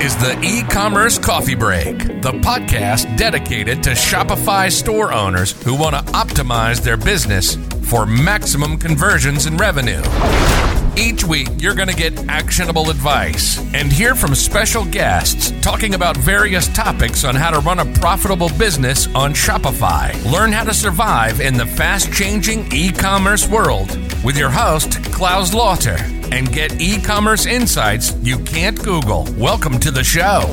is the e commerce coffee break, the podcast dedicated to Shopify store owners who want to optimize their business for maximum conversions and revenue. Each week, you're going to get actionable advice and hear from special guests talking about various topics on how to run a profitable business on Shopify. Learn how to survive in the fast changing e commerce world with your host, Claus Lauter, and get e commerce insights you can't Google. Welcome to the show.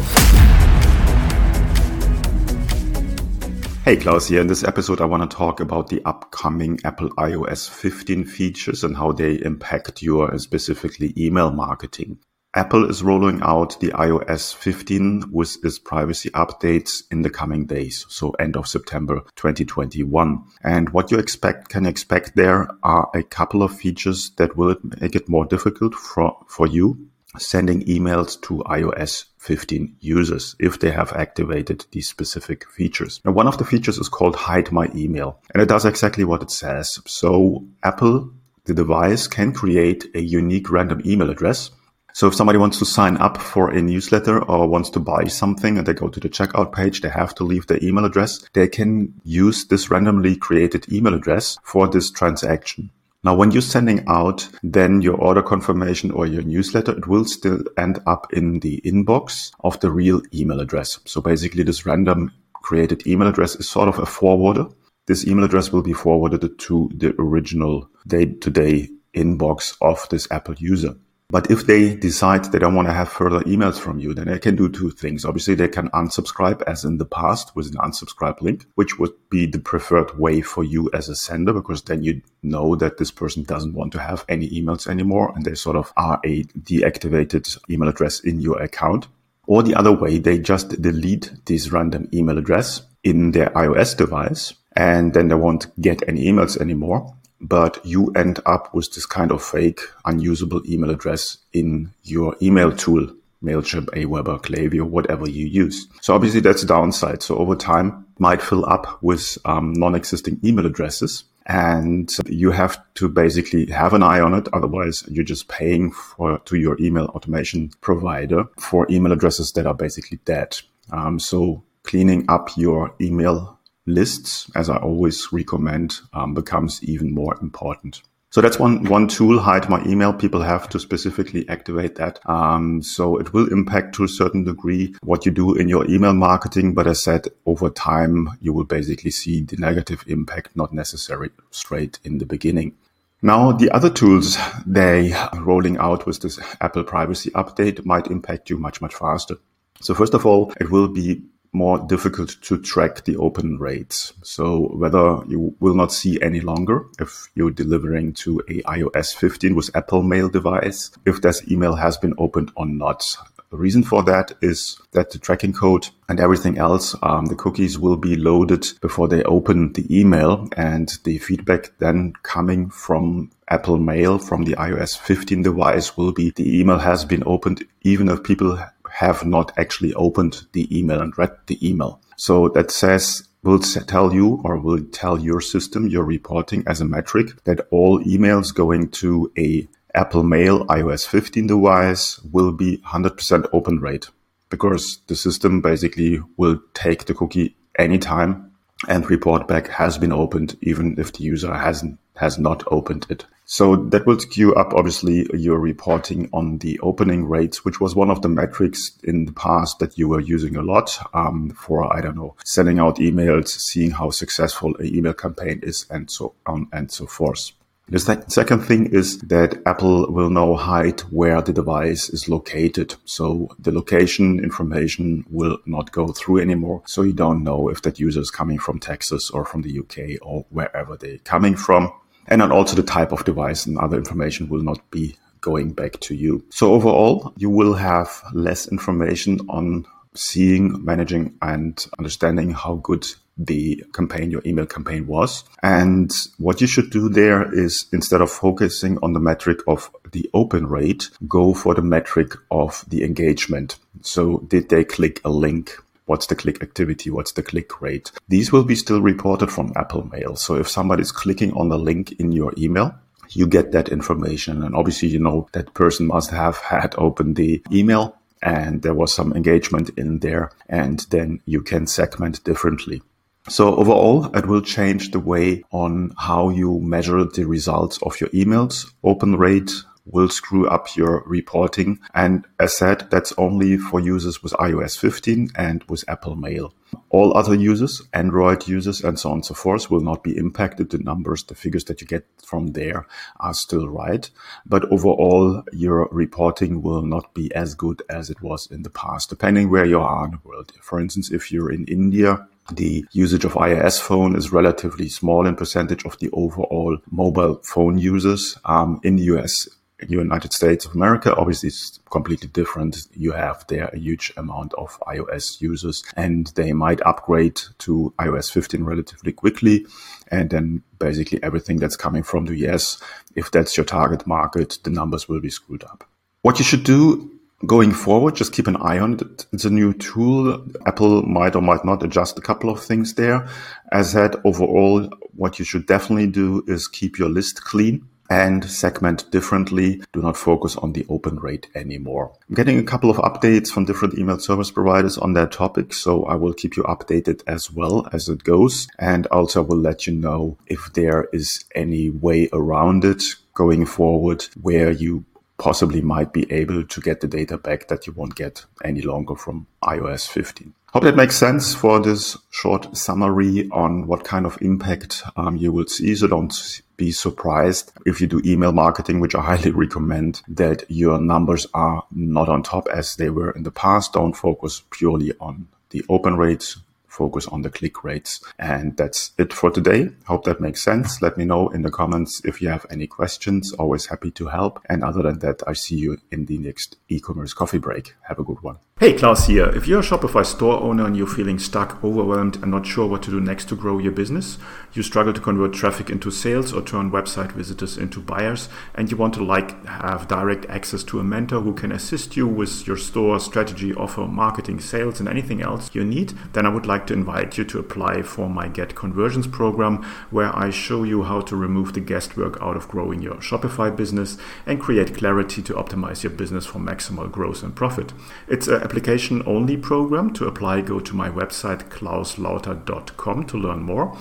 Hey, Claus here. In this episode, I want to talk about the upcoming Apple iOS 15 features and how they impact your specifically email marketing. Apple is rolling out the iOS 15 with its privacy updates in the coming days, so end of September 2021. And what you expect can expect there are a couple of features that will make it more difficult for, for you sending emails to iOS 15 users if they have activated these specific features. Now, one of the features is called hide my email and it does exactly what it says. So Apple, the device can create a unique random email address. So if somebody wants to sign up for a newsletter or wants to buy something and they go to the checkout page, they have to leave their email address. They can use this randomly created email address for this transaction. Now, when you're sending out then your order confirmation or your newsletter, it will still end up in the inbox of the real email address. So basically this random created email address is sort of a forwarder. This email address will be forwarded to the original day to day inbox of this Apple user. But if they decide they don't want to have further emails from you, then they can do two things. Obviously, they can unsubscribe as in the past with an unsubscribe link, which would be the preferred way for you as a sender, because then you know that this person doesn't want to have any emails anymore and they sort of are a deactivated email address in your account. Or the other way, they just delete this random email address in their iOS device and then they won't get any emails anymore but you end up with this kind of fake, unusable email address in your email tool, MailChimp, Aweber, Klaviyo, whatever you use. So obviously that's a downside. So over time might fill up with um, non-existing email addresses and you have to basically have an eye on it. Otherwise, you're just paying for to your email automation provider for email addresses that are basically dead. Um, so cleaning up your email lists, as I always recommend, um, becomes even more important. So that's one one tool. Hide my email. People have to specifically activate that. Um, so it will impact to a certain degree what you do in your email marketing. But as said, over time you will basically see the negative impact, not necessarily straight in the beginning. Now, the other tools they are rolling out with this Apple privacy update might impact you much, much faster. So first of all, it will be more difficult to track the open rates. So whether you will not see any longer if you're delivering to a iOS 15 with Apple Mail device, if this email has been opened or not. The reason for that is that the tracking code and everything else, um, the cookies will be loaded before they open the email and the feedback then coming from Apple Mail from the iOS 15 device will be the email has been opened even if people have not actually opened the email and read the email. So that says will tell you or will tell your system, your reporting as a metric that all emails going to a Apple Mail iOS 15 device will be 100% open rate because the system basically will take the cookie anytime and report back has been opened even if the user hasn't has not opened it. So that will skew up obviously your reporting on the opening rates, which was one of the metrics in the past that you were using a lot um, for I don't know sending out emails, seeing how successful an email campaign is, and so on and so forth. The second thing is that Apple will now hide where the device is located. So the location information will not go through anymore. So you don't know if that user is coming from Texas or from the UK or wherever they're coming from. And also the type of device and other information will not be going back to you. So overall, you will have less information on seeing, managing and understanding how good the campaign, your email campaign was. And what you should do there is instead of focusing on the metric of the open rate, go for the metric of the engagement. So did they click a link? What's the click activity? What's the click rate? These will be still reported from Apple Mail. So if somebody's clicking on the link in your email, you get that information. And obviously, you know, that person must have had opened the email and there was some engagement in there. And then you can segment differently. So overall, it will change the way on how you measure the results of your emails, open rate, will screw up your reporting. And as said, that's only for users with iOS 15 and with Apple Mail. All other users, Android users, and so on and so forth, will not be impacted. The numbers, the figures that you get from there are still right. But overall, your reporting will not be as good as it was in the past, depending where you are in the world. For instance, if you're in India, the usage of iOS phone is relatively small in percentage of the overall mobile phone users. Um, in the US, United States of America, obviously it's completely different. You have there a huge amount of iOS users and they might upgrade to iOS 15 relatively quickly. And then basically everything that's coming from the US, if that's your target market, the numbers will be screwed up. What you should do going forward, just keep an eye on it. It's a new tool. Apple might or might not adjust a couple of things there. As said, overall, what you should definitely do is keep your list clean and segment differently. Do not focus on the open rate anymore. I'm getting a couple of updates from different email service providers on that topic, so I will keep you updated as well as it goes. And also will let you know if there is any way around it going forward where you possibly might be able to get the data back that you won't get any longer from iOS 15. Hope that makes sense for this short summary on what kind of impact um, you will see. So don't be surprised if you do email marketing, which I highly recommend that your numbers are not on top as they were in the past. Don't focus purely on the open rates focus on the click rates. And that's it for today. Hope that makes sense. Let me know in the comments if you have any questions. Always happy to help. And other than that, I see you in the next e-commerce coffee break. Have a good one. Hey, Claus here. If you're a Shopify store owner and you're feeling stuck, overwhelmed, and not sure what to do next to grow your business, you struggle to convert traffic into sales or turn website visitors into buyers, and you want to like have direct access to a mentor who can assist you with your store strategy, offer, marketing, sales, and anything else you need, then I would like to invite you to apply for my Get Conversions program, where I show you how to remove the guesswork out of growing your Shopify business and create clarity to optimize your business for maximal growth and profit. It's an application only program. To apply, go to my website clauslauter.com to learn more.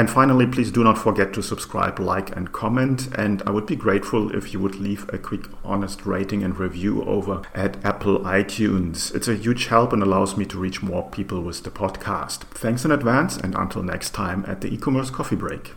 And finally, please do not forget to subscribe, like, and comment. And I would be grateful if you would leave a quick, honest rating and review over at Apple iTunes. It's a huge help and allows me to reach more people with the podcast. Thanks in advance, and until next time at the e commerce coffee break.